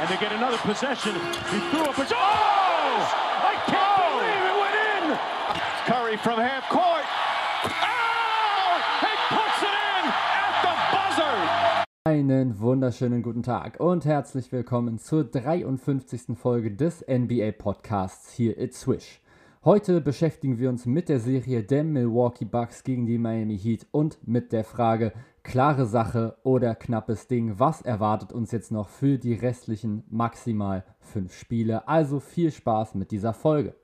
and they get another possession. He threw up a... Oh! I can't believe it went in! Curry from half court. Oh! He puts it in at the buzzer! Einen wunderschönen guten Tag und herzlich willkommen zur 53. Folge des NBA Podcasts hier at Swish. Heute beschäftigen wir uns mit der Serie der Milwaukee Bucks gegen die Miami Heat und mit der Frage, klare Sache oder knappes Ding, was erwartet uns jetzt noch für die restlichen maximal fünf Spiele? Also viel Spaß mit dieser Folge.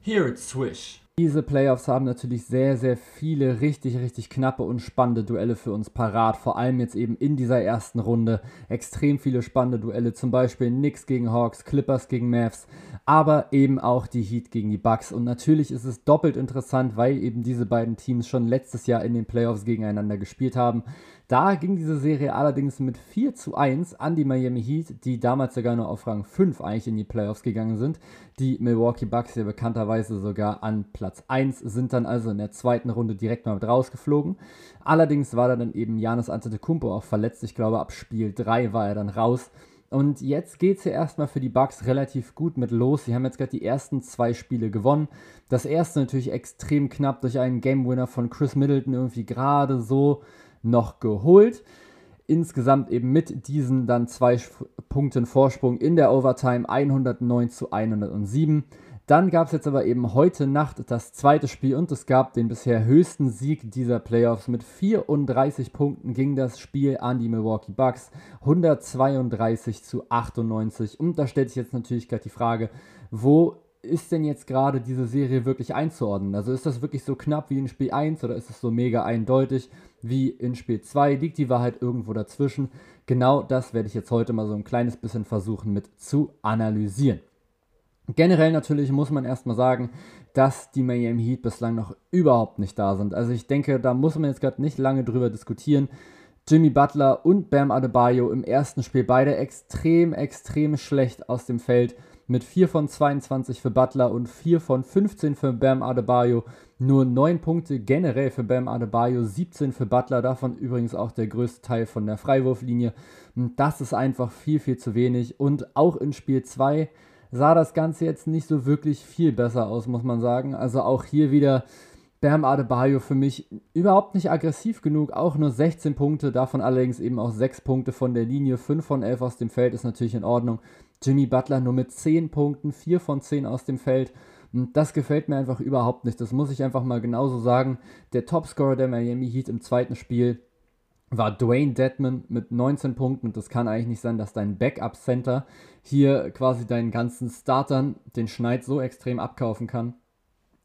Here at Swish. Diese Playoffs haben natürlich sehr, sehr viele richtig, richtig knappe und spannende Duelle für uns parat. Vor allem jetzt eben in dieser ersten Runde. Extrem viele spannende Duelle, zum Beispiel Knicks gegen Hawks, Clippers gegen Mavs, aber eben auch die Heat gegen die Bucks. Und natürlich ist es doppelt interessant, weil eben diese beiden Teams schon letztes Jahr in den Playoffs gegeneinander gespielt haben. Da ging diese Serie allerdings mit 4 zu 1 an die Miami Heat, die damals sogar nur auf Rang 5 eigentlich in die Playoffs gegangen sind. Die Milwaukee Bucks ja bekannterweise sogar an Platz 1 sind dann also in der zweiten Runde direkt mal mit rausgeflogen. Allerdings war da dann eben Janis Antetokounmpo auch verletzt. Ich glaube, ab Spiel 3 war er dann raus. Und jetzt geht es ja erstmal für die Bucks relativ gut mit los. Sie haben jetzt gerade die ersten zwei Spiele gewonnen. Das erste natürlich extrem knapp durch einen Game Winner von Chris Middleton irgendwie gerade so noch geholt. Insgesamt eben mit diesen dann zwei Punkten Vorsprung in der Overtime 109 zu 107. Dann gab es jetzt aber eben heute Nacht das zweite Spiel und es gab den bisher höchsten Sieg dieser Playoffs. Mit 34 Punkten ging das Spiel an die Milwaukee Bucks. 132 zu 98. Und da stellt sich jetzt natürlich gerade die Frage, wo ist denn jetzt gerade diese Serie wirklich einzuordnen? Also ist das wirklich so knapp wie in Spiel 1 oder ist es so mega eindeutig wie in Spiel 2? Liegt die Wahrheit irgendwo dazwischen? Genau das werde ich jetzt heute mal so ein kleines bisschen versuchen mit zu analysieren. Generell natürlich muss man erstmal sagen, dass die Miami Heat bislang noch überhaupt nicht da sind. Also ich denke, da muss man jetzt gerade nicht lange drüber diskutieren. Jimmy Butler und Bam Adebayo im ersten Spiel beide extrem, extrem schlecht aus dem Feld mit 4 von 22 für Butler und 4 von 15 für Bam Adebayo. Nur 9 Punkte generell für Bam Adebayo, 17 für Butler, davon übrigens auch der größte Teil von der Freiwurflinie. Das ist einfach viel, viel zu wenig. Und auch in Spiel 2 sah das Ganze jetzt nicht so wirklich viel besser aus, muss man sagen. Also auch hier wieder Bam Adebayo für mich überhaupt nicht aggressiv genug, auch nur 16 Punkte, davon allerdings eben auch 6 Punkte von der Linie, 5 von 11 aus dem Feld ist natürlich in Ordnung. Jimmy Butler nur mit 10 Punkten, 4 von 10 aus dem Feld. Das gefällt mir einfach überhaupt nicht. Das muss ich einfach mal genauso sagen. Der Topscorer der Miami Heat im zweiten Spiel war Dwayne Dedman mit 19 Punkten. Und das kann eigentlich nicht sein, dass dein Backup-Center hier quasi deinen ganzen Startern den Schneid so extrem abkaufen kann,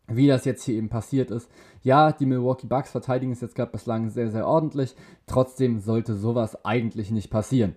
wie das jetzt hier eben passiert ist. Ja, die Milwaukee Bucks verteidigen es jetzt gerade bislang sehr, sehr ordentlich. Trotzdem sollte sowas eigentlich nicht passieren.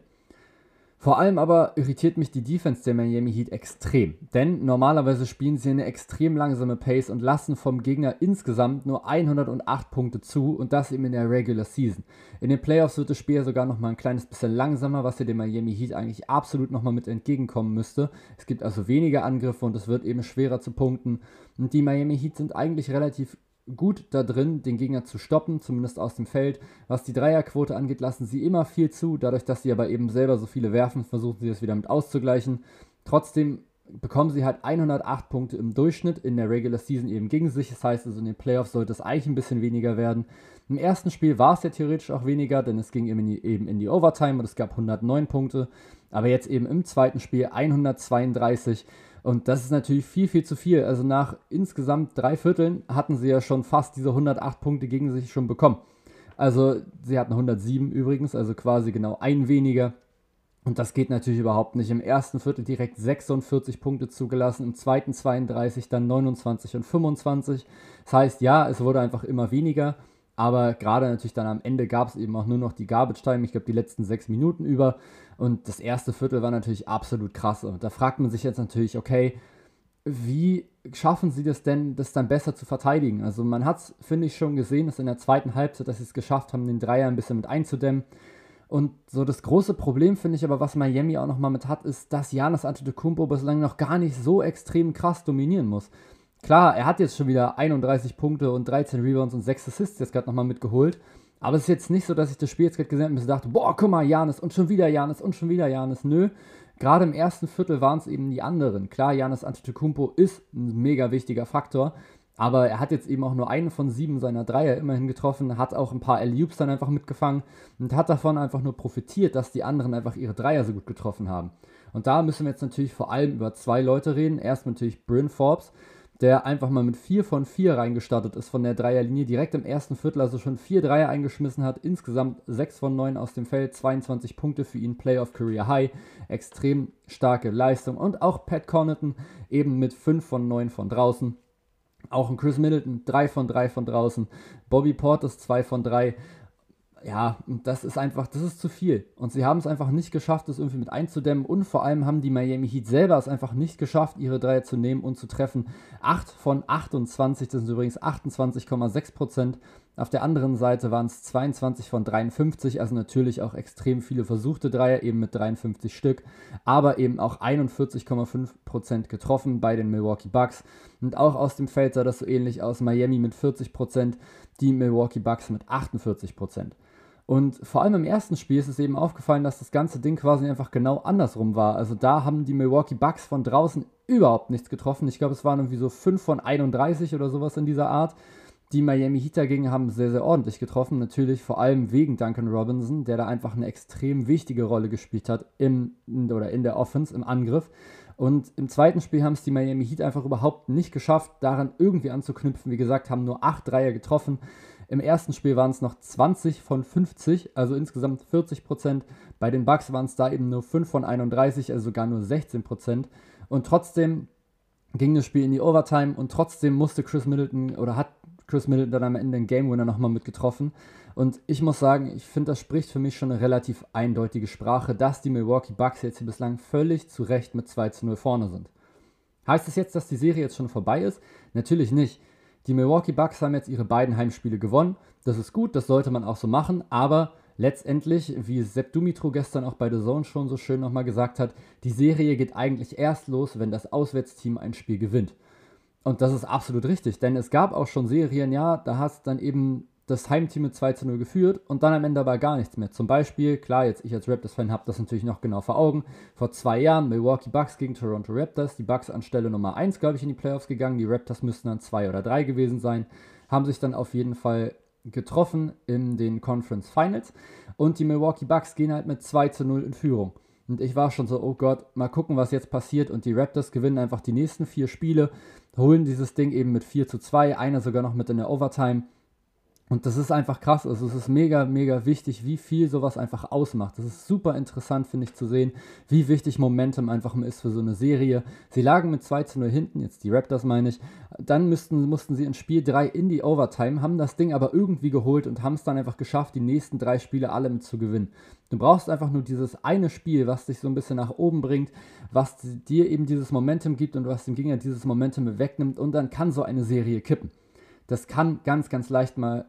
Vor allem aber irritiert mich die Defense der Miami Heat extrem, denn normalerweise spielen sie eine extrem langsame Pace und lassen vom Gegner insgesamt nur 108 Punkte zu und das eben in der Regular Season. In den Playoffs wird das Spiel sogar noch mal ein kleines bisschen langsamer, was hier dem Miami Heat eigentlich absolut noch mal mit entgegenkommen müsste. Es gibt also weniger Angriffe und es wird eben schwerer zu punkten und die Miami Heat sind eigentlich relativ gut da drin, den Gegner zu stoppen, zumindest aus dem Feld. Was die Dreierquote angeht, lassen sie immer viel zu. Dadurch, dass sie aber eben selber so viele werfen, versuchen sie das wieder mit auszugleichen. Trotzdem bekommen sie halt 108 Punkte im Durchschnitt in der Regular Season eben gegen sich. Das heißt also in den Playoffs sollte es eigentlich ein bisschen weniger werden. Im ersten Spiel war es ja theoretisch auch weniger, denn es ging eben in die, eben in die Overtime und es gab 109 Punkte. Aber jetzt eben im zweiten Spiel 132. Und das ist natürlich viel, viel zu viel. Also nach insgesamt drei Vierteln hatten sie ja schon fast diese 108 Punkte gegen sich schon bekommen. Also sie hatten 107 übrigens, also quasi genau ein weniger. Und das geht natürlich überhaupt nicht. Im ersten Viertel direkt 46 Punkte zugelassen, im zweiten 32, dann 29 und 25. Das heißt, ja, es wurde einfach immer weniger. Aber gerade natürlich dann am Ende gab es eben auch nur noch die Garbage Time, ich glaube die letzten sechs Minuten über. Und das erste Viertel war natürlich absolut krass. Und da fragt man sich jetzt natürlich, okay, wie schaffen sie das denn, das dann besser zu verteidigen? Also man hat es, finde ich, schon gesehen, dass in der zweiten Halbzeit, dass sie es geschafft haben, den Dreier ein bisschen mit einzudämmen. Und so das große Problem, finde ich aber, was Miami auch nochmal mit hat, ist, dass Janis Antetokounmpo bislang noch gar nicht so extrem krass dominieren muss. Klar, er hat jetzt schon wieder 31 Punkte und 13 Rebounds und 6 Assists jetzt gerade nochmal mitgeholt. Aber es ist jetzt nicht so, dass ich das Spiel jetzt gerade gesehen habe und dachte, boah, guck mal, Janis und schon wieder Janis und schon wieder Janis. Nö, gerade im ersten Viertel waren es eben die anderen. Klar, Janis Antetokounmpo ist ein mega wichtiger Faktor, aber er hat jetzt eben auch nur einen von sieben seiner Dreier immerhin getroffen, hat auch ein paar L-Loops dann einfach mitgefangen und hat davon einfach nur profitiert, dass die anderen einfach ihre Dreier so gut getroffen haben. Und da müssen wir jetzt natürlich vor allem über zwei Leute reden. Erst natürlich Bryn Forbes, der einfach mal mit 4 von 4 reingestartet ist von der Dreierlinie, direkt im ersten Viertel also schon 4 Dreier eingeschmissen hat, insgesamt 6 von 9 aus dem Feld, 22 Punkte für ihn, Playoff Career High, extrem starke Leistung. Und auch Pat Connaughton eben mit 5 von 9 von draußen. Auch ein Chris Middleton 3 von 3 von draußen, Bobby Portis 2 von 3 ja, das ist einfach, das ist zu viel. Und sie haben es einfach nicht geschafft, das irgendwie mit einzudämmen. Und vor allem haben die Miami Heat selber es einfach nicht geschafft, ihre Dreier zu nehmen und zu treffen. 8 von 28, das sind übrigens 28,6 Prozent. Auf der anderen Seite waren es 22 von 53, also natürlich auch extrem viele versuchte Dreier, eben mit 53 Stück, aber eben auch 41,5 Prozent getroffen bei den Milwaukee Bucks. Und auch aus dem Feld sah das so ähnlich aus. Miami mit 40 Prozent, die Milwaukee Bucks mit 48 Prozent. Und vor allem im ersten Spiel ist es eben aufgefallen, dass das ganze Ding quasi einfach genau andersrum war. Also da haben die Milwaukee Bucks von draußen überhaupt nichts getroffen. Ich glaube, es waren irgendwie so 5 von 31 oder sowas in dieser Art. Die Miami Heat dagegen haben sehr, sehr ordentlich getroffen. Natürlich vor allem wegen Duncan Robinson, der da einfach eine extrem wichtige Rolle gespielt hat im, oder in der Offense, im Angriff. Und im zweiten Spiel haben es die Miami Heat einfach überhaupt nicht geschafft, daran irgendwie anzuknüpfen. Wie gesagt, haben nur 8 Dreier getroffen. Im ersten Spiel waren es noch 20 von 50, also insgesamt 40 Prozent. Bei den Bucks waren es da eben nur 5 von 31, also sogar nur 16 Prozent. Und trotzdem ging das Spiel in die Overtime und trotzdem musste Chris Middleton oder hat Chris Middleton dann am Ende den Game Winner nochmal mitgetroffen. Und ich muss sagen, ich finde, das spricht für mich schon eine relativ eindeutige Sprache, dass die Milwaukee Bucks jetzt hier bislang völlig zu Recht mit 2 zu 0 vorne sind. Heißt das jetzt, dass die Serie jetzt schon vorbei ist? Natürlich nicht. Die Milwaukee Bucks haben jetzt ihre beiden Heimspiele gewonnen. Das ist gut, das sollte man auch so machen, aber letztendlich, wie Sepp Dumitro gestern auch bei The Zone schon so schön nochmal gesagt hat, die Serie geht eigentlich erst los, wenn das Auswärtsteam ein Spiel gewinnt. Und das ist absolut richtig, denn es gab auch schon Serien, ja, da hast dann eben das Heimteam mit 2 zu 0 geführt und dann am Ende aber gar nichts mehr. Zum Beispiel, klar, jetzt ich als Raptors-Fan habe das natürlich noch genau vor Augen. Vor zwei Jahren Milwaukee Bucks gegen Toronto Raptors. Die Bucks an Stelle Nummer 1, glaube ich, in die Playoffs gegangen. Die Raptors müssten dann 2 oder 3 gewesen sein. Haben sich dann auf jeden Fall getroffen in den Conference Finals. Und die Milwaukee Bucks gehen halt mit 2 zu 0 in Führung. Und ich war schon so, oh Gott, mal gucken, was jetzt passiert. Und die Raptors gewinnen einfach die nächsten vier Spiele, holen dieses Ding eben mit 4 zu 2, einer sogar noch mit in der Overtime. Und das ist einfach krass. Also es ist mega, mega wichtig, wie viel sowas einfach ausmacht. Das ist super interessant, finde ich, zu sehen, wie wichtig Momentum einfach ist für so eine Serie. Sie lagen mit 2 zu 0 hinten, jetzt die Raptors meine ich. Dann müssten, mussten sie in Spiel 3 in die Overtime, haben das Ding aber irgendwie geholt und haben es dann einfach geschafft, die nächsten drei Spiele alle mit zu gewinnen. Du brauchst einfach nur dieses eine Spiel, was dich so ein bisschen nach oben bringt, was dir eben dieses Momentum gibt und was dem Gegner dieses Momentum wegnimmt und dann kann so eine Serie kippen. Das kann ganz, ganz leicht mal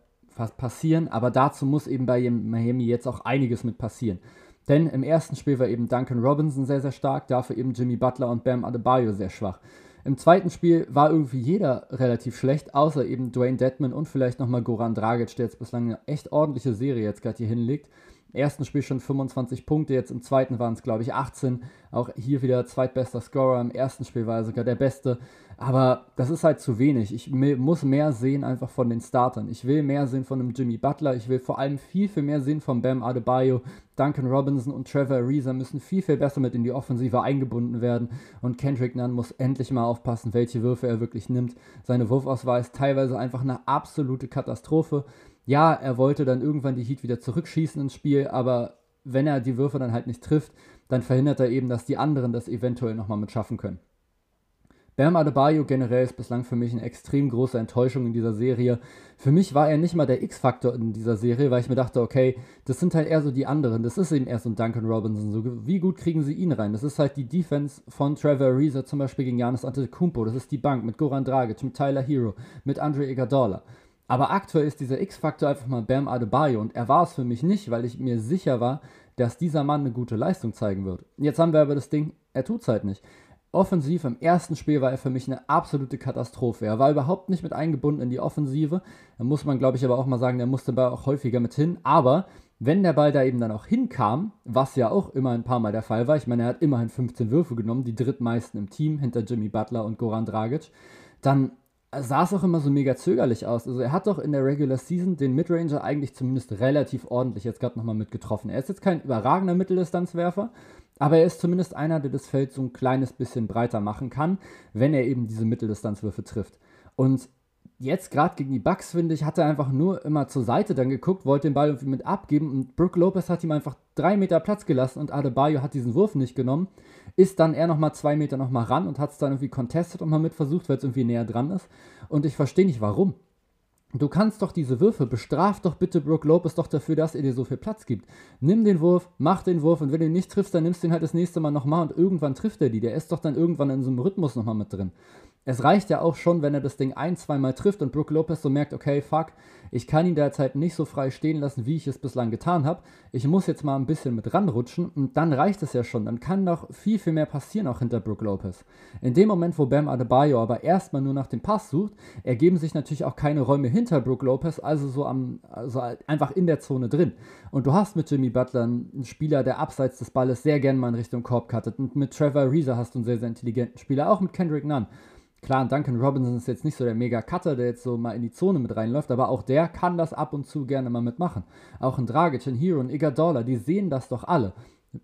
passieren, aber dazu muss eben bei Miami jetzt auch einiges mit passieren. Denn im ersten Spiel war eben Duncan Robinson sehr, sehr stark, dafür eben Jimmy Butler und Bam Adebayo sehr schwach. Im zweiten Spiel war irgendwie jeder relativ schlecht, außer eben Dwayne Dedman und vielleicht nochmal Goran Dragic, der jetzt bislang eine echt ordentliche Serie jetzt gerade hier hinlegt. Ersten Spiel schon 25 Punkte, jetzt im zweiten waren es, glaube ich, 18. Auch hier wieder zweitbester Scorer. Im ersten Spiel war er sogar der Beste. Aber das ist halt zu wenig. Ich muss mehr sehen einfach von den Startern. Ich will mehr sehen von einem Jimmy Butler. Ich will vor allem viel, viel mehr sehen von Bam Adebayo. Duncan Robinson und Trevor Ariza müssen viel, viel besser mit in die Offensive eingebunden werden. Und Kendrick Nunn muss endlich mal aufpassen, welche Würfe er wirklich nimmt. Seine Wurfauswahl ist teilweise einfach eine absolute Katastrophe. Ja, er wollte dann irgendwann die Heat wieder zurückschießen ins Spiel, aber wenn er die Würfe dann halt nicht trifft, dann verhindert er eben, dass die anderen das eventuell nochmal mit schaffen können. Bam Adebayo generell ist bislang für mich eine extrem große Enttäuschung in dieser Serie. Für mich war er nicht mal der X-Faktor in dieser Serie, weil ich mir dachte, okay, das sind halt eher so die anderen. Das ist eben eher so ein Duncan Robinson. So, wie gut kriegen sie ihn rein? Das ist halt die Defense von Trevor Ariza zum Beispiel gegen Janis Antetokounmpo. Das ist die Bank mit Goran Dragic, mit Tyler Hero, mit Andre Iguodala. Aber aktuell ist dieser X-Faktor einfach mal Bam Adebayo und er war es für mich nicht, weil ich mir sicher war, dass dieser Mann eine gute Leistung zeigen wird. Jetzt haben wir aber das Ding, er tut es halt nicht. offensiv im ersten Spiel war er für mich eine absolute Katastrophe. Er war überhaupt nicht mit eingebunden in die Offensive. Da muss man, glaube ich, aber auch mal sagen, der musste Ball auch häufiger mit hin. Aber wenn der Ball da eben dann auch hinkam, was ja auch immer ein paar Mal der Fall war, ich meine, er hat immerhin 15 Würfe genommen, die drittmeisten im Team hinter Jimmy Butler und Goran Dragic, dann sah es auch immer so mega zögerlich aus. Also er hat doch in der Regular Season den Midranger eigentlich zumindest relativ ordentlich jetzt gerade nochmal mitgetroffen. Er ist jetzt kein überragender Mitteldistanzwerfer, aber er ist zumindest einer, der das Feld so ein kleines bisschen breiter machen kann, wenn er eben diese Mitteldistanzwürfe trifft. Und jetzt gerade gegen die Bucks, finde ich, hat er einfach nur immer zur Seite dann geguckt, wollte den Ball irgendwie mit abgeben und Brooke Lopez hat ihm einfach drei Meter Platz gelassen und Adebayo hat diesen Wurf nicht genommen, ist dann eher nochmal zwei Meter nochmal ran und hat es dann irgendwie contestet und mal mit versucht, weil es irgendwie näher dran ist. Und ich verstehe nicht warum. Du kannst doch diese Würfe, bestraf doch bitte Brooke Lopez doch dafür, dass er dir so viel Platz gibt. Nimm den Wurf, mach den Wurf und wenn du ihn nicht triffst, dann nimmst du ihn halt das nächste Mal nochmal und irgendwann trifft er die. Der ist doch dann irgendwann in so einem Rhythmus nochmal mit drin. Es reicht ja auch schon, wenn er das Ding ein, zweimal trifft und Brooke Lopez so merkt, okay, fuck, ich kann ihn derzeit nicht so frei stehen lassen, wie ich es bislang getan habe. Ich muss jetzt mal ein bisschen mit ranrutschen und dann reicht es ja schon. Dann kann doch viel, viel mehr passieren auch hinter Brooke Lopez. In dem Moment, wo Bam Adebayo aber erstmal nur nach dem Pass sucht, ergeben sich natürlich auch keine Räume hinter Brooke Lopez, also so am, also einfach in der Zone drin. Und du hast mit Jimmy Butler einen Spieler, der abseits des Balles sehr gern mal in Richtung Korb cuttet. Und mit Trevor Reeser hast du einen sehr, sehr intelligenten Spieler, auch mit Kendrick Nunn. Klar, Duncan Robinson ist jetzt nicht so der Mega-Cutter, der jetzt so mal in die Zone mit reinläuft, aber auch der kann das ab und zu gerne mal mitmachen. Auch ein Dragic, ein Hero, ein Iguodala, die sehen das doch alle.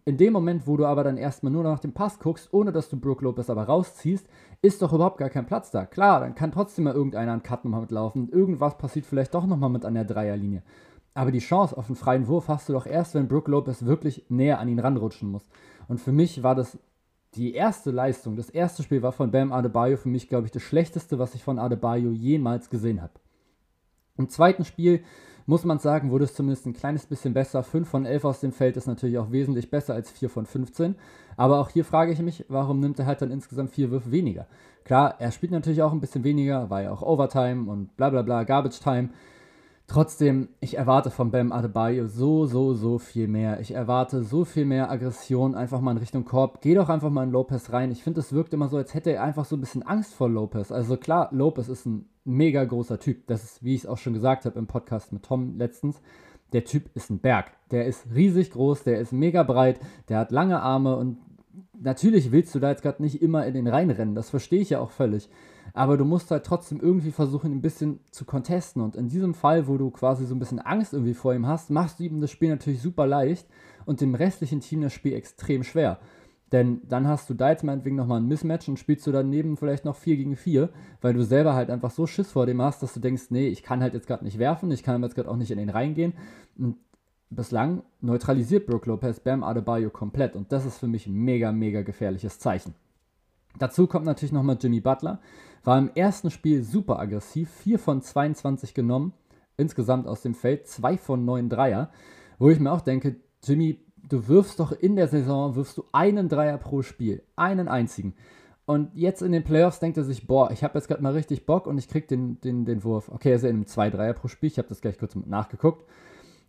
In dem Moment, wo du aber dann erstmal nur nach dem Pass guckst, ohne dass du Brook Lopez aber rausziehst, ist doch überhaupt gar kein Platz da. Klar, dann kann trotzdem mal irgendeiner einen Cut nochmal mitlaufen. Irgendwas passiert vielleicht doch nochmal mit an der Dreierlinie. Aber die Chance auf einen freien Wurf hast du doch erst, wenn Brook Lopez wirklich näher an ihn ranrutschen muss. Und für mich war das die erste Leistung, das erste Spiel war von Bam Adebayo für mich, glaube ich, das schlechteste, was ich von Adebayo jemals gesehen habe. Im zweiten Spiel muss man sagen, wurde es zumindest ein kleines bisschen besser. 5 von 11 aus dem Feld ist natürlich auch wesentlich besser als 4 von 15. Aber auch hier frage ich mich, warum nimmt er halt dann insgesamt 4 Würfe weniger? Klar, er spielt natürlich auch ein bisschen weniger, war ja auch Overtime und bla bla bla, Garbage Time. Trotzdem, ich erwarte von Bam Adebayo so, so, so viel mehr. Ich erwarte so viel mehr Aggression einfach mal in Richtung Korb. Geh doch einfach mal in Lopez rein. Ich finde, es wirkt immer so, als hätte er einfach so ein bisschen Angst vor Lopez. Also klar, Lopez ist ein mega großer Typ. Das ist, wie ich es auch schon gesagt habe im Podcast mit Tom letztens. Der Typ ist ein Berg. Der ist riesig groß, der ist mega breit, der hat lange Arme und natürlich willst du da jetzt gerade nicht immer in den reinrennen. Das verstehe ich ja auch völlig aber du musst halt trotzdem irgendwie versuchen, ein bisschen zu contesten. Und in diesem Fall, wo du quasi so ein bisschen Angst irgendwie vor ihm hast, machst du ihm das Spiel natürlich super leicht und dem restlichen Team das Spiel extrem schwer. Denn dann hast du da jetzt meinetwegen nochmal ein Mismatch und spielst du daneben vielleicht noch 4 gegen 4, weil du selber halt einfach so Schiss vor dem hast, dass du denkst, nee, ich kann halt jetzt gerade nicht werfen, ich kann jetzt gerade auch nicht in den reingehen. Und bislang neutralisiert Brook Lopez Bam Adebayo komplett und das ist für mich ein mega, mega gefährliches Zeichen. Dazu kommt natürlich nochmal Jimmy Butler, war im ersten Spiel super aggressiv, 4 von 22 genommen, insgesamt aus dem Feld, 2 von 9 Dreier, wo ich mir auch denke, Jimmy, du wirfst doch in der Saison, wirfst du einen Dreier pro Spiel, einen einzigen. Und jetzt in den Playoffs denkt er sich, boah, ich habe jetzt gerade mal richtig Bock und ich krieg den, den, den Wurf. Okay, er ist ja in einem 2 Dreier pro Spiel, ich habe das gleich kurz nachgeguckt.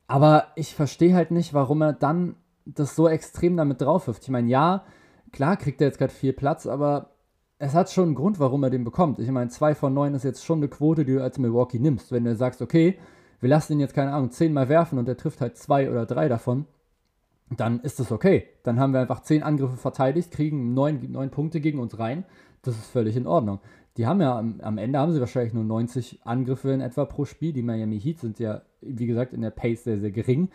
Aber ich verstehe halt nicht, warum er dann das so extrem damit drauf wirft. Ich meine, ja, klar kriegt er jetzt gerade viel Platz, aber es hat schon einen Grund, warum er den bekommt. Ich meine, 2 von 9 ist jetzt schon eine Quote, die du als Milwaukee nimmst. Wenn du sagst, okay, wir lassen ihn jetzt, keine Ahnung, 10 Mal werfen und er trifft halt 2 oder 3 davon, dann ist das okay. Dann haben wir einfach 10 Angriffe verteidigt, kriegen 9, 9 Punkte gegen uns rein. Das ist völlig in Ordnung. Die haben ja am, am Ende haben sie wahrscheinlich nur 90 Angriffe in etwa pro Spiel. Die Miami Heat sind ja, wie gesagt, in der Pace sehr, sehr gering.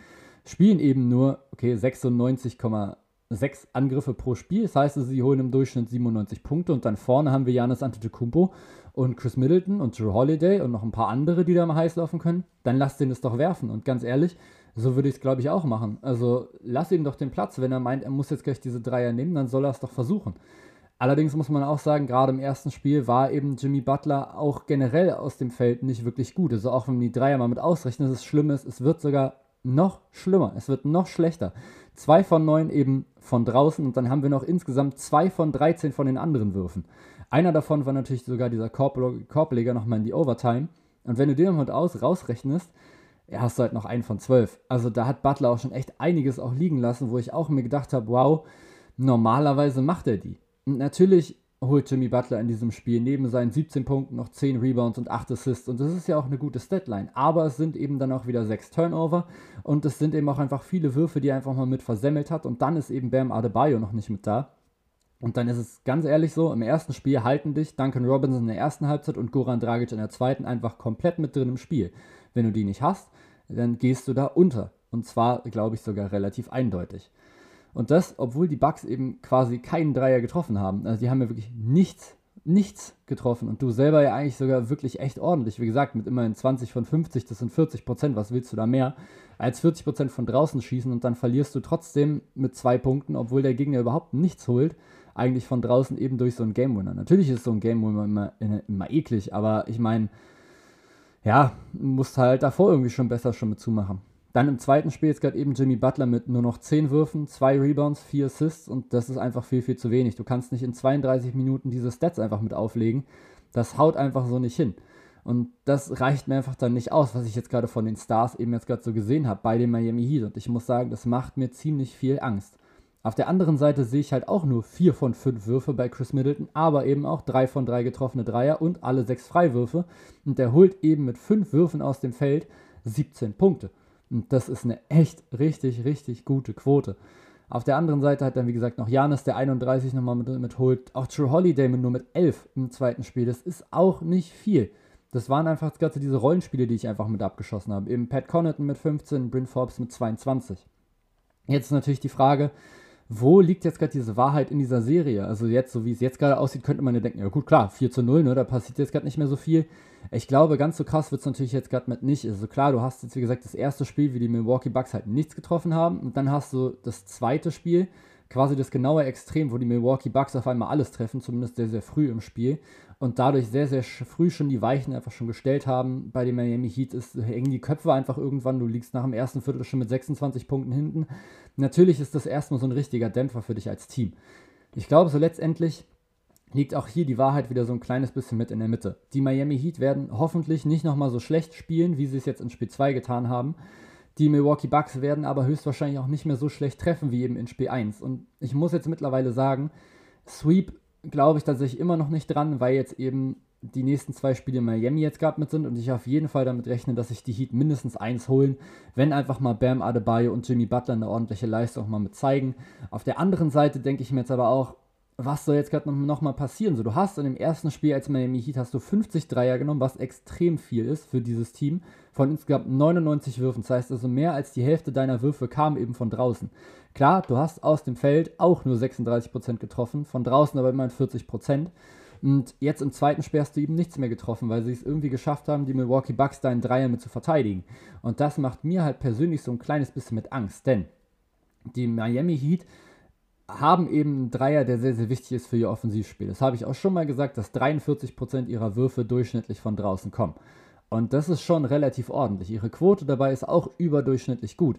Spielen eben nur, okay, 96, sechs Angriffe pro Spiel. Das heißt, sie holen im Durchschnitt 97 Punkte und dann vorne haben wir Janis Antetokounmpo und Chris Middleton und Drew Holiday und noch ein paar andere, die da mal heiß laufen können. Dann lass den es doch werfen. Und ganz ehrlich, so würde ich es, glaube ich, auch machen. Also lass ihm doch den Platz. Wenn er meint, er muss jetzt gleich diese Dreier nehmen, dann soll er es doch versuchen. Allerdings muss man auch sagen, gerade im ersten Spiel war eben Jimmy Butler auch generell aus dem Feld nicht wirklich gut. Also auch wenn die Dreier mal mit ausrechnen, das Schlimme ist, es wird sogar noch schlimmer. Es wird noch schlechter. Zwei von neun eben von draußen und dann haben wir noch insgesamt zwei von 13 von den anderen Würfen. Einer davon war natürlich sogar dieser Korbleger nochmal in die Overtime. Und wenn du den mal aus rausrechnest, ja, hast du halt noch einen von zwölf. Also da hat Butler auch schon echt einiges auch liegen lassen, wo ich auch mir gedacht habe, wow, normalerweise macht er die. Und natürlich holt Jimmy Butler in diesem Spiel neben seinen 17 Punkten noch 10 Rebounds und 8 Assists. Und das ist ja auch eine gute Statline. Aber es sind eben dann auch wieder 6 Turnover und es sind eben auch einfach viele Würfe, die er einfach mal mit versemmelt hat. Und dann ist eben Bam Adebayo noch nicht mit da. Und dann ist es ganz ehrlich so, im ersten Spiel halten dich Duncan Robinson in der ersten Halbzeit und Goran Dragic in der zweiten einfach komplett mit drin im Spiel. Wenn du die nicht hast, dann gehst du da unter. Und zwar, glaube ich, sogar relativ eindeutig. Und das, obwohl die Bucks eben quasi keinen Dreier getroffen haben. Also die haben ja wirklich nichts, nichts getroffen. Und du selber ja eigentlich sogar wirklich echt ordentlich. Wie gesagt, mit immerhin 20 von 50, das sind 40 Prozent. Was willst du da mehr? Als 40 Prozent von draußen schießen und dann verlierst du trotzdem mit zwei Punkten, obwohl der Gegner überhaupt nichts holt. Eigentlich von draußen eben durch so einen Game Winner. Natürlich ist so ein Game Winner immer, immer eklig, aber ich meine, ja, musst halt davor irgendwie schon besser schon mit zumachen. Dann im zweiten Spiel ist gerade eben Jimmy Butler mit nur noch 10 Würfen, 2 Rebounds, 4 Assists und das ist einfach viel, viel zu wenig. Du kannst nicht in 32 Minuten diese Stats einfach mit auflegen. Das haut einfach so nicht hin. Und das reicht mir einfach dann nicht aus, was ich jetzt gerade von den Stars eben jetzt gerade so gesehen habe bei den Miami Heat. Und ich muss sagen, das macht mir ziemlich viel Angst. Auf der anderen Seite sehe ich halt auch nur 4 von 5 Würfe bei Chris Middleton, aber eben auch 3 von 3 getroffene Dreier und alle 6 Freiwürfe. Und der holt eben mit 5 Würfen aus dem Feld 17 Punkte. Und das ist eine echt richtig, richtig gute Quote. Auf der anderen Seite hat dann, wie gesagt, noch Janis, der 31 nochmal mit, mit holt. Auch True Holiday mit nur mit 11 im zweiten Spiel. Das ist auch nicht viel. Das waren einfach ganze diese Rollenspiele, die ich einfach mit abgeschossen habe. Eben Pat Connaughton mit 15, Bryn Forbes mit 22. Jetzt ist natürlich die Frage, wo liegt jetzt gerade diese Wahrheit in dieser Serie? Also jetzt, so wie es jetzt gerade aussieht, könnte man ja denken, ja gut, klar, 4 zu 0, ne, da passiert jetzt gerade nicht mehr so viel. Ich glaube, ganz so krass wird es natürlich jetzt gerade mit nicht. Also klar, du hast jetzt, wie gesagt, das erste Spiel, wie die Milwaukee Bucks halt nichts getroffen haben. Und dann hast du das zweite Spiel, quasi das genaue Extrem, wo die Milwaukee Bucks auf einmal alles treffen, zumindest sehr, sehr früh im Spiel. Und dadurch sehr, sehr früh schon die Weichen einfach schon gestellt haben. Bei den Miami Heat ist, hängen die Köpfe einfach irgendwann. Du liegst nach dem ersten Viertel schon mit 26 Punkten hinten. Natürlich ist das erstmal so ein richtiger Dämpfer für dich als Team. Ich glaube, so letztendlich liegt auch hier die Wahrheit wieder so ein kleines bisschen mit in der Mitte. Die Miami Heat werden hoffentlich nicht nochmal so schlecht spielen, wie sie es jetzt in Spiel 2 getan haben. Die Milwaukee Bucks werden aber höchstwahrscheinlich auch nicht mehr so schlecht treffen wie eben in Spiel 1. Und ich muss jetzt mittlerweile sagen, Sweep glaube ich tatsächlich immer noch nicht dran, weil jetzt eben die nächsten zwei Spiele Miami jetzt gerade mit sind und ich auf jeden Fall damit rechne, dass sich die Heat mindestens eins holen, wenn einfach mal Bam Adebayo und Jimmy Butler eine ordentliche Leistung mal mit zeigen. Auf der anderen Seite denke ich mir jetzt aber auch, was soll jetzt gerade noch mal passieren? So, du hast in dem ersten Spiel als Miami Heat hast du 50 Dreier genommen, was extrem viel ist für dieses Team, von insgesamt 99 Würfen. Das heißt also, mehr als die Hälfte deiner Würfe kam eben von draußen. Klar, du hast aus dem Feld auch nur 36% getroffen, von draußen aber immerhin 40%. Und jetzt im zweiten Spiel hast du eben nichts mehr getroffen, weil sie es irgendwie geschafft haben, die Milwaukee Bucks deinen Dreier mit zu verteidigen. Und das macht mir halt persönlich so ein kleines bisschen mit Angst, denn die Miami Heat haben eben einen Dreier, der sehr, sehr wichtig ist für ihr Offensivspiel. Das habe ich auch schon mal gesagt, dass 43% ihrer Würfe durchschnittlich von draußen kommen. Und das ist schon relativ ordentlich. Ihre Quote dabei ist auch überdurchschnittlich gut.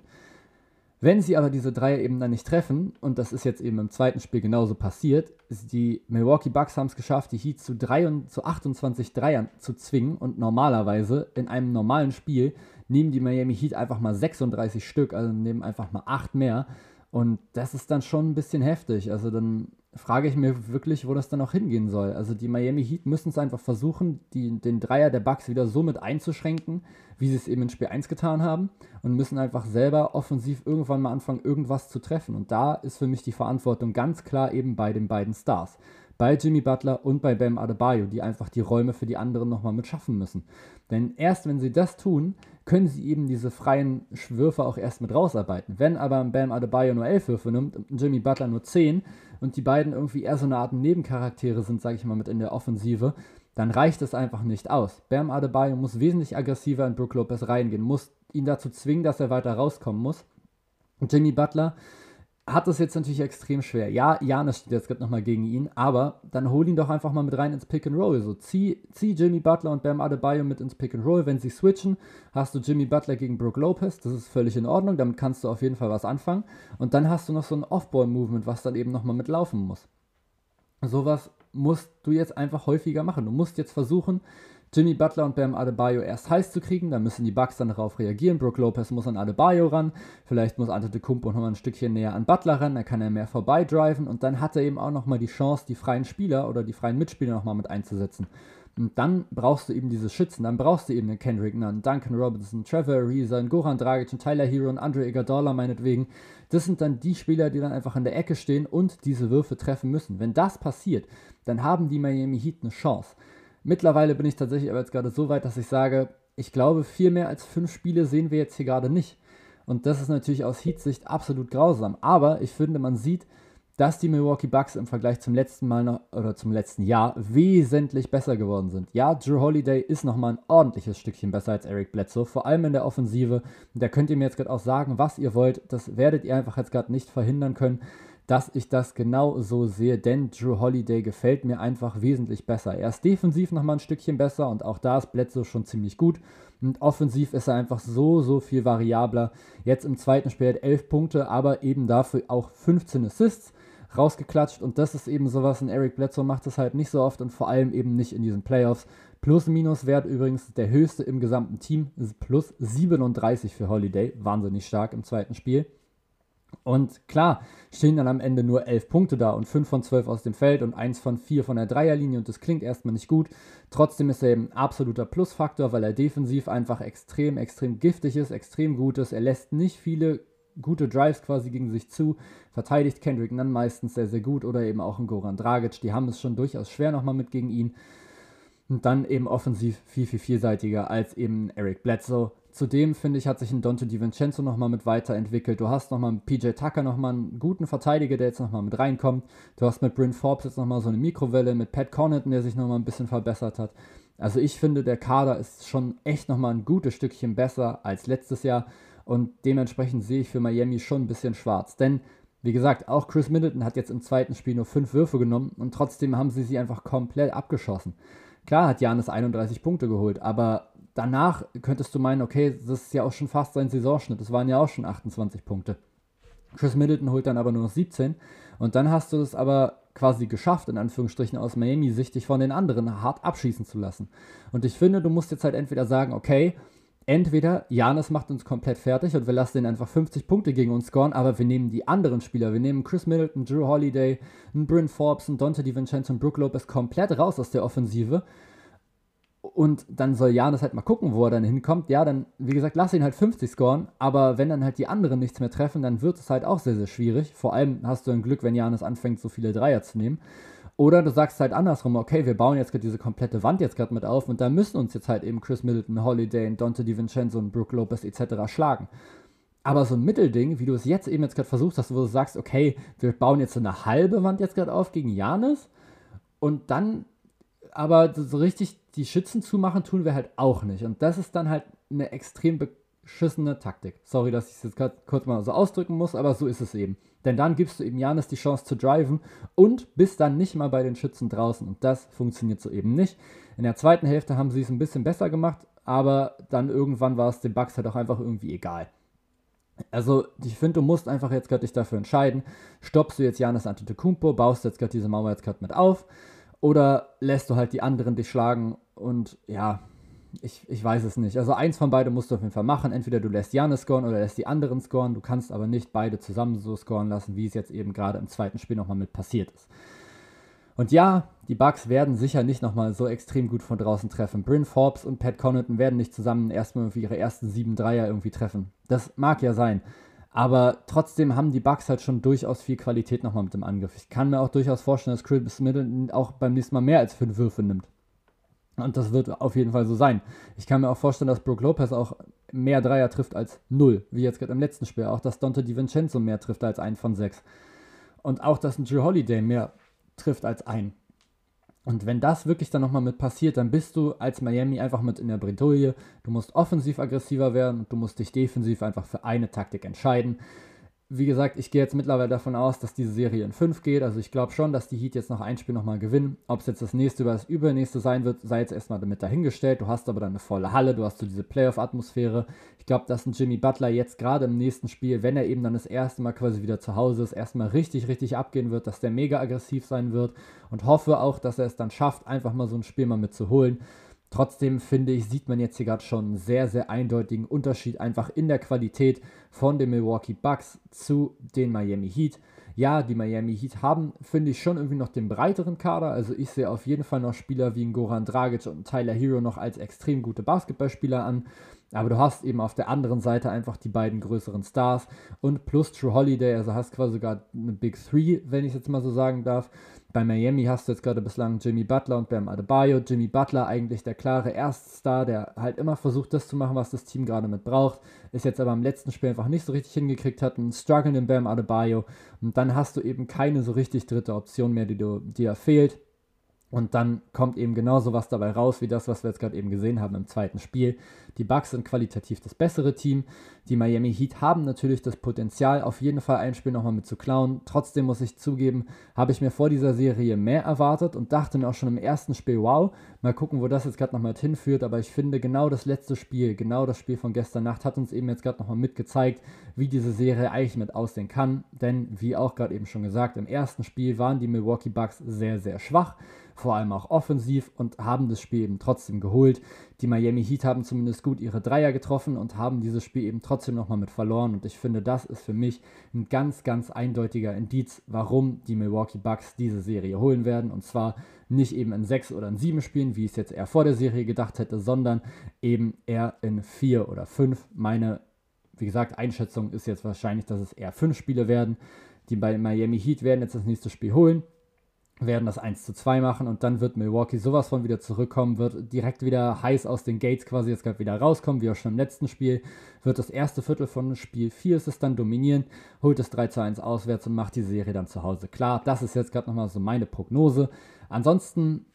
Wenn sie aber diese Dreier eben dann nicht treffen, und das ist jetzt eben im zweiten Spiel genauso passiert, die Milwaukee Bucks haben es geschafft, die Heat zu, 3 und, zu 28 Dreiern zu zwingen und normalerweise in einem normalen Spiel nehmen die Miami Heat einfach mal 36 Stück, also nehmen einfach mal 8 mehr und das ist dann schon ein bisschen heftig. Also dann frage ich mir wirklich, wo das dann auch hingehen soll. Also die Miami Heat müssen es einfach versuchen, die, den Dreier der Bucks wieder so mit einzuschränken, wie sie es eben in Spiel 1 getan haben und müssen einfach selber offensiv irgendwann mal anfangen, irgendwas zu treffen. Und da ist für mich die Verantwortung ganz klar eben bei den beiden Stars bei Jimmy Butler und bei Bam Adebayo, die einfach die Räume für die anderen nochmal mit schaffen müssen. Denn erst wenn sie das tun, können sie eben diese freien Würfe auch erst mit rausarbeiten. Wenn aber Bam Adebayo nur elf Würfe nimmt und Jimmy Butler nur zehn und die beiden irgendwie eher so eine Art Nebencharaktere sind, sage ich mal, mit in der Offensive, dann reicht es einfach nicht aus. Bam Adebayo muss wesentlich aggressiver in Brook Lopez reingehen, muss ihn dazu zwingen, dass er weiter rauskommen muss. Und Jimmy Butler hat es jetzt natürlich extrem schwer. Ja, Janis steht jetzt gerade nochmal gegen ihn, aber dann hol ihn doch einfach mal mit rein ins Pick and Roll. So, zieh, zieh Jimmy Butler und Bam Adebayo mit ins Pick and Roll. Wenn sie switchen, hast du Jimmy Butler gegen Brooke Lopez. Das ist völlig in Ordnung. Damit kannst du auf jeden Fall was anfangen. Und dann hast du noch so ein Off-Ball-Movement, was dann eben nochmal mitlaufen muss. Sowas musst du jetzt einfach häufiger machen. Du musst jetzt versuchen, Jimmy Butler und Bam Adebayo erst heiß zu kriegen, dann müssen die Bucks dann darauf reagieren. Brook Lopez muss an Adebayo ran, vielleicht muss Antetokounmpo noch mal ein Stückchen näher an Butler ran, dann kann er mehr vorbeidriven und dann hat er eben auch nochmal die Chance, die freien Spieler oder die freien Mitspieler nochmal mit einzusetzen. Und dann brauchst du eben diese Schützen, dann brauchst du eben einen Kendrick Nunn, Duncan Robinson, Trevor Ariza, Goran Dragic, und Tyler Hero und Andre Iguodala meinetwegen. Das sind dann die Spieler, die dann einfach in der Ecke stehen und diese Würfe treffen müssen. Wenn das passiert, dann haben die Miami Heat eine Chance. Mittlerweile bin ich tatsächlich aber jetzt gerade so weit, dass ich sage, ich glaube, viel mehr als fünf Spiele sehen wir jetzt hier gerade nicht. Und das ist natürlich aus Heat-Sicht absolut grausam. Aber ich finde, man sieht, dass die Milwaukee Bucks im Vergleich zum letzten Mal noch, oder zum letzten Jahr wesentlich besser geworden sind. Ja, Drew Holiday ist nochmal ein ordentliches Stückchen besser als Eric Bledsoe, vor allem in der Offensive. Da könnt ihr mir jetzt gerade auch sagen, was ihr wollt. Das werdet ihr einfach jetzt gerade nicht verhindern können, dass ich das genau so sehe, denn Drew Holiday gefällt mir einfach wesentlich besser. Er ist defensiv nochmal ein Stückchen besser und auch da ist Bledsoe schon ziemlich gut. Und offensiv ist er einfach so, so viel variabler. Jetzt im zweiten Spiel hat 11 Punkte, aber eben dafür auch 15 Assists rausgeklatscht und das ist eben sowas, und Eric Bledsoe macht das halt nicht so oft und vor allem eben nicht in diesen Playoffs. Plus-Minus-Wert übrigens der höchste im gesamten Team, plus 37 für Holiday, wahnsinnig stark im zweiten Spiel. Und klar, stehen dann am Ende nur 11 Punkte da und 5 von 12 aus dem Feld und 1 von 4 von der Dreierlinie und das klingt erstmal nicht gut. Trotzdem ist er eben ein absoluter Plusfaktor, weil er defensiv einfach extrem, extrem giftig ist, extrem gut ist. Er lässt nicht viele gute Drives quasi gegen sich zu, verteidigt Kendrick Nunn meistens sehr, sehr gut oder eben auch ein Goran Dragic, die haben es schon durchaus schwer nochmal mit gegen ihn. Und dann eben offensiv viel, viel vielseitiger als eben Eric Bledsoe. Zudem finde ich, hat sich ein Dante DiVincenzo nochmal mit weiterentwickelt. Du hast nochmal einen PJ Tucker, nochmal einen guten Verteidiger, der jetzt nochmal mit reinkommt. Du hast mit Bryn Forbes jetzt nochmal so eine Mikrowelle, mit Pat Connaughton, der sich nochmal ein bisschen verbessert hat. Also ich finde, der Kader ist schon echt nochmal ein gutes Stückchen besser als letztes Jahr. Und dementsprechend sehe ich für Miami schon ein bisschen schwarz. Denn, wie gesagt, auch Chris Middleton hat jetzt im zweiten Spiel nur fünf Würfe genommen und trotzdem haben sie sie einfach komplett abgeschossen. Klar hat Janis 31 Punkte geholt, aber danach könntest du meinen, okay, das ist ja auch schon fast sein Saisonschnitt. Das waren ja auch schon 28 Punkte. Chris Middleton holt dann aber nur noch 17 und dann hast du es aber quasi geschafft, in Anführungsstrichen aus Miami-Sicht, dich von den anderen hart abschießen zu lassen. Und ich finde, du musst jetzt halt entweder sagen, okay, entweder Janis macht uns komplett fertig und wir lassen ihn einfach 50 Punkte gegen uns scoren, aber wir nehmen die anderen Spieler, wir nehmen Chris Middleton, Drew Holiday, Bryn Forbes, Dante DiVincenzo und Brook Lopez komplett raus aus der Offensive und dann soll Janis halt mal gucken, wo er dann hinkommt. Ja, dann, wie gesagt, lass ihn halt 50 scoren, aber wenn dann halt die anderen nichts mehr treffen, dann wird es halt auch sehr, sehr schwierig. Vor allem hast du ein Glück, wenn Janis anfängt, so viele Dreier zu nehmen. Oder du sagst halt andersrum, okay, wir bauen jetzt gerade diese komplette Wand jetzt gerade mit auf und da müssen uns jetzt halt eben Chris Middleton, Holiday, Dante DiVincenzo und Brook Lopez etc. schlagen. Aber so ein Mittelding, wie du es jetzt eben jetzt gerade versucht hast, wo du sagst, okay, wir bauen jetzt so eine halbe Wand jetzt gerade auf gegen Janis und dann aber so richtig die Schützen zumachen tun wir halt auch nicht. Und das ist dann halt eine extrem beschissene Taktik. Sorry, dass ich es jetzt kurz mal so ausdrücken muss, aber so ist es eben. Denn dann gibst du eben Janis die Chance zu driven und bist dann nicht mal bei den Schützen draußen. Und das funktioniert so eben nicht. In der zweiten Hälfte haben sie es ein bisschen besser gemacht, aber dann irgendwann war es den Bugs halt auch einfach irgendwie egal. Also, ich finde, du musst einfach jetzt gerade dich dafür entscheiden. Stoppst du jetzt Janis Antetokounmpo, baust jetzt gerade diese Mauer jetzt gerade mit auf oder lässt du halt die anderen dich schlagen und ja, ich, ich weiß es nicht. Also eins von beiden musst du auf jeden Fall machen. Entweder du lässt Janis scoren oder lässt die anderen scoren. Du kannst aber nicht beide zusammen so scoren lassen, wie es jetzt eben gerade im zweiten Spiel nochmal mit passiert ist. Und ja, die Bucks werden sicher nicht nochmal so extrem gut von draußen treffen. Bryn Forbes und Pat Connaughton werden nicht zusammen erstmal für ihre ersten sieben Dreier irgendwie treffen. Das mag ja sein. Aber trotzdem haben die Bucks halt schon durchaus viel Qualität nochmal mit dem Angriff. Ich kann mir auch durchaus vorstellen, dass Chris Middleton auch beim nächsten Mal mehr als fünf Würfe nimmt. Und das wird auf jeden Fall so sein. Ich kann mir auch vorstellen, dass Brook Lopez auch mehr Dreier trifft als null, wie jetzt gerade im letzten Spiel. Auch, dass Dante DiVincenzo mehr trifft als ein von sechs. Und auch, dass ein Drew Holiday mehr trifft als ein. Und wenn das wirklich dann nochmal mit passiert, dann bist du als Miami einfach mit in der Bredouille. Du musst offensiv aggressiver werden und du musst dich defensiv einfach für eine Taktik entscheiden wie gesagt, ich gehe jetzt mittlerweile davon aus, dass diese Serie in 5 geht. Also ich glaube schon, dass die Heat jetzt noch ein Spiel nochmal gewinnen. Ob es jetzt das nächste oder das übernächste sein wird, sei jetzt erstmal damit dahingestellt. Du hast aber dann eine volle Halle, du hast so diese Playoff-Atmosphäre. Ich glaube, dass ein Jimmy Butler jetzt gerade im nächsten Spiel, wenn er eben dann das erste Mal quasi wieder zu Hause ist, erstmal richtig, richtig abgehen wird, dass der mega aggressiv sein wird und hoffe auch, dass er es dann schafft, einfach mal so ein Spiel mal mitzuholen. Trotzdem finde ich, sieht man jetzt hier gerade schon einen sehr, sehr eindeutigen Unterschied einfach in der Qualität von den Milwaukee Bucks zu den Miami Heat. Ja, die Miami Heat haben, finde ich, schon irgendwie noch den breiteren Kader. Also ich sehe auf jeden Fall noch Spieler wie Goran Dragic und Tyler Hero noch als extrem gute Basketballspieler an. Aber du hast eben auf der anderen Seite einfach die beiden größeren Stars und plus True Holiday, also hast quasi sogar eine Big Three, wenn ich jetzt mal so sagen darf. Bei Miami hast du jetzt gerade bislang Jimmy Butler und Bam Adebayo. Jimmy Butler eigentlich der klare Erststar, der halt immer versucht, das zu machen, was das Team gerade mit braucht. Ist jetzt aber im letzten Spiel einfach nicht so richtig hingekriegt hat. Einen strugglenden Bam Adebayo. Und dann hast du eben keine so richtig dritte Option mehr, die dir fehlt. Und dann kommt eben genauso was dabei raus, wie das, was wir jetzt gerade eben gesehen haben im zweiten Spiel. Die Bucks sind qualitativ das bessere Team. Die Miami Heat haben natürlich das Potenzial, auf jeden Fall ein Spiel nochmal mit zu klauen. Trotzdem muss ich zugeben, habe ich mir vor dieser Serie mehr erwartet und dachte mir auch schon im ersten Spiel, wow, mal gucken, wo das jetzt gerade nochmal hinführt. Aber ich finde, genau das letzte Spiel, genau das Spiel von gestern Nacht hat uns eben jetzt gerade nochmal mitgezeigt, wie diese Serie eigentlich mit aussehen kann. Denn, wie auch gerade eben schon gesagt, im ersten Spiel waren die Milwaukee Bucks sehr, sehr schwach vor allem auch offensiv und haben das Spiel eben trotzdem geholt. Die Miami Heat haben zumindest gut ihre Dreier getroffen und haben dieses Spiel eben trotzdem nochmal mit verloren. Und ich finde, das ist für mich ein ganz, ganz eindeutiger Indiz, warum die Milwaukee Bucks diese Serie holen werden. Und zwar nicht eben in sechs oder in sieben Spielen, wie ich es jetzt eher vor der Serie gedacht hätte, sondern eben eher in vier oder fünf. Meine, wie gesagt, Einschätzung ist jetzt wahrscheinlich, dass es eher fünf Spiele werden. Die bei Miami Heat werden jetzt das nächste Spiel holen werden das 1 zu 2 machen und dann wird Milwaukee sowas von wieder zurückkommen, wird direkt wieder heiß aus den Gates quasi jetzt gerade wieder rauskommen, wie auch schon im letzten Spiel, wird das erste Viertel von Spiel 4 ist es dann dominieren, holt es 3 zu 1 auswärts und macht die Serie dann zu Hause klar. Das ist jetzt gerade nochmal so meine Prognose. Ansonsten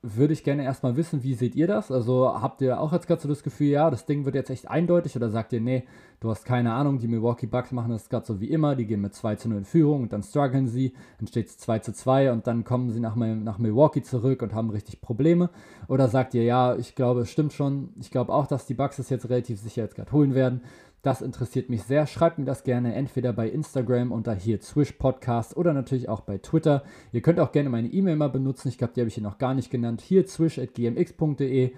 würde ich gerne erstmal wissen, wie seht ihr das? Also habt ihr auch jetzt gerade so das Gefühl, ja, das Ding wird jetzt echt eindeutig oder sagt ihr, nee, du hast keine Ahnung, die Milwaukee Bucks machen das gerade so wie immer, die gehen mit 2 zu 0 in Führung und dann strugglen sie, dann steht es 2 zu 2 und dann kommen sie nach, nach Milwaukee zurück und haben richtig Probleme? Oder sagt ihr, ja, ich glaube, es stimmt schon, ich glaube auch, dass die Bucks es jetzt relativ sicher jetzt gerade holen werden das interessiert mich sehr. Schreibt mir das gerne entweder bei Instagram unter hier Swish Podcast oder natürlich auch bei Twitter. Ihr könnt auch gerne meine E-Mail mal benutzen. Ich glaube, die habe ich hier noch gar nicht genannt. Hier swish.gmx.de.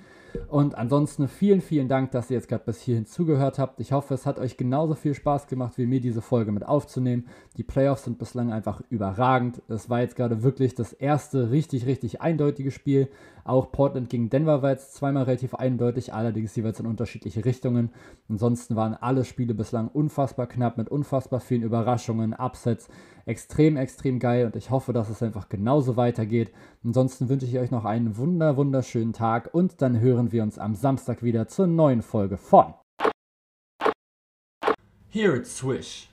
Und ansonsten vielen, vielen Dank, dass ihr jetzt gerade bis hierhin zugehört habt. Ich hoffe, es hat euch genauso viel Spaß gemacht, wie mir diese Folge mit aufzunehmen. Die Playoffs sind bislang einfach überragend. Es war jetzt gerade wirklich das erste richtig, richtig eindeutige Spiel. Auch Portland gegen Denver war jetzt zweimal relativ eindeutig, allerdings jeweils in unterschiedliche Richtungen. Ansonsten waren alle Spiele bislang unfassbar knapp mit unfassbar vielen Überraschungen, Upsets. Extrem, extrem geil und ich hoffe, dass es einfach genauso weitergeht. Ansonsten wünsche ich euch noch einen wunder, wunderschönen Tag und dann hören wir uns am Samstag wieder zur neuen Folge von Here it's Swish.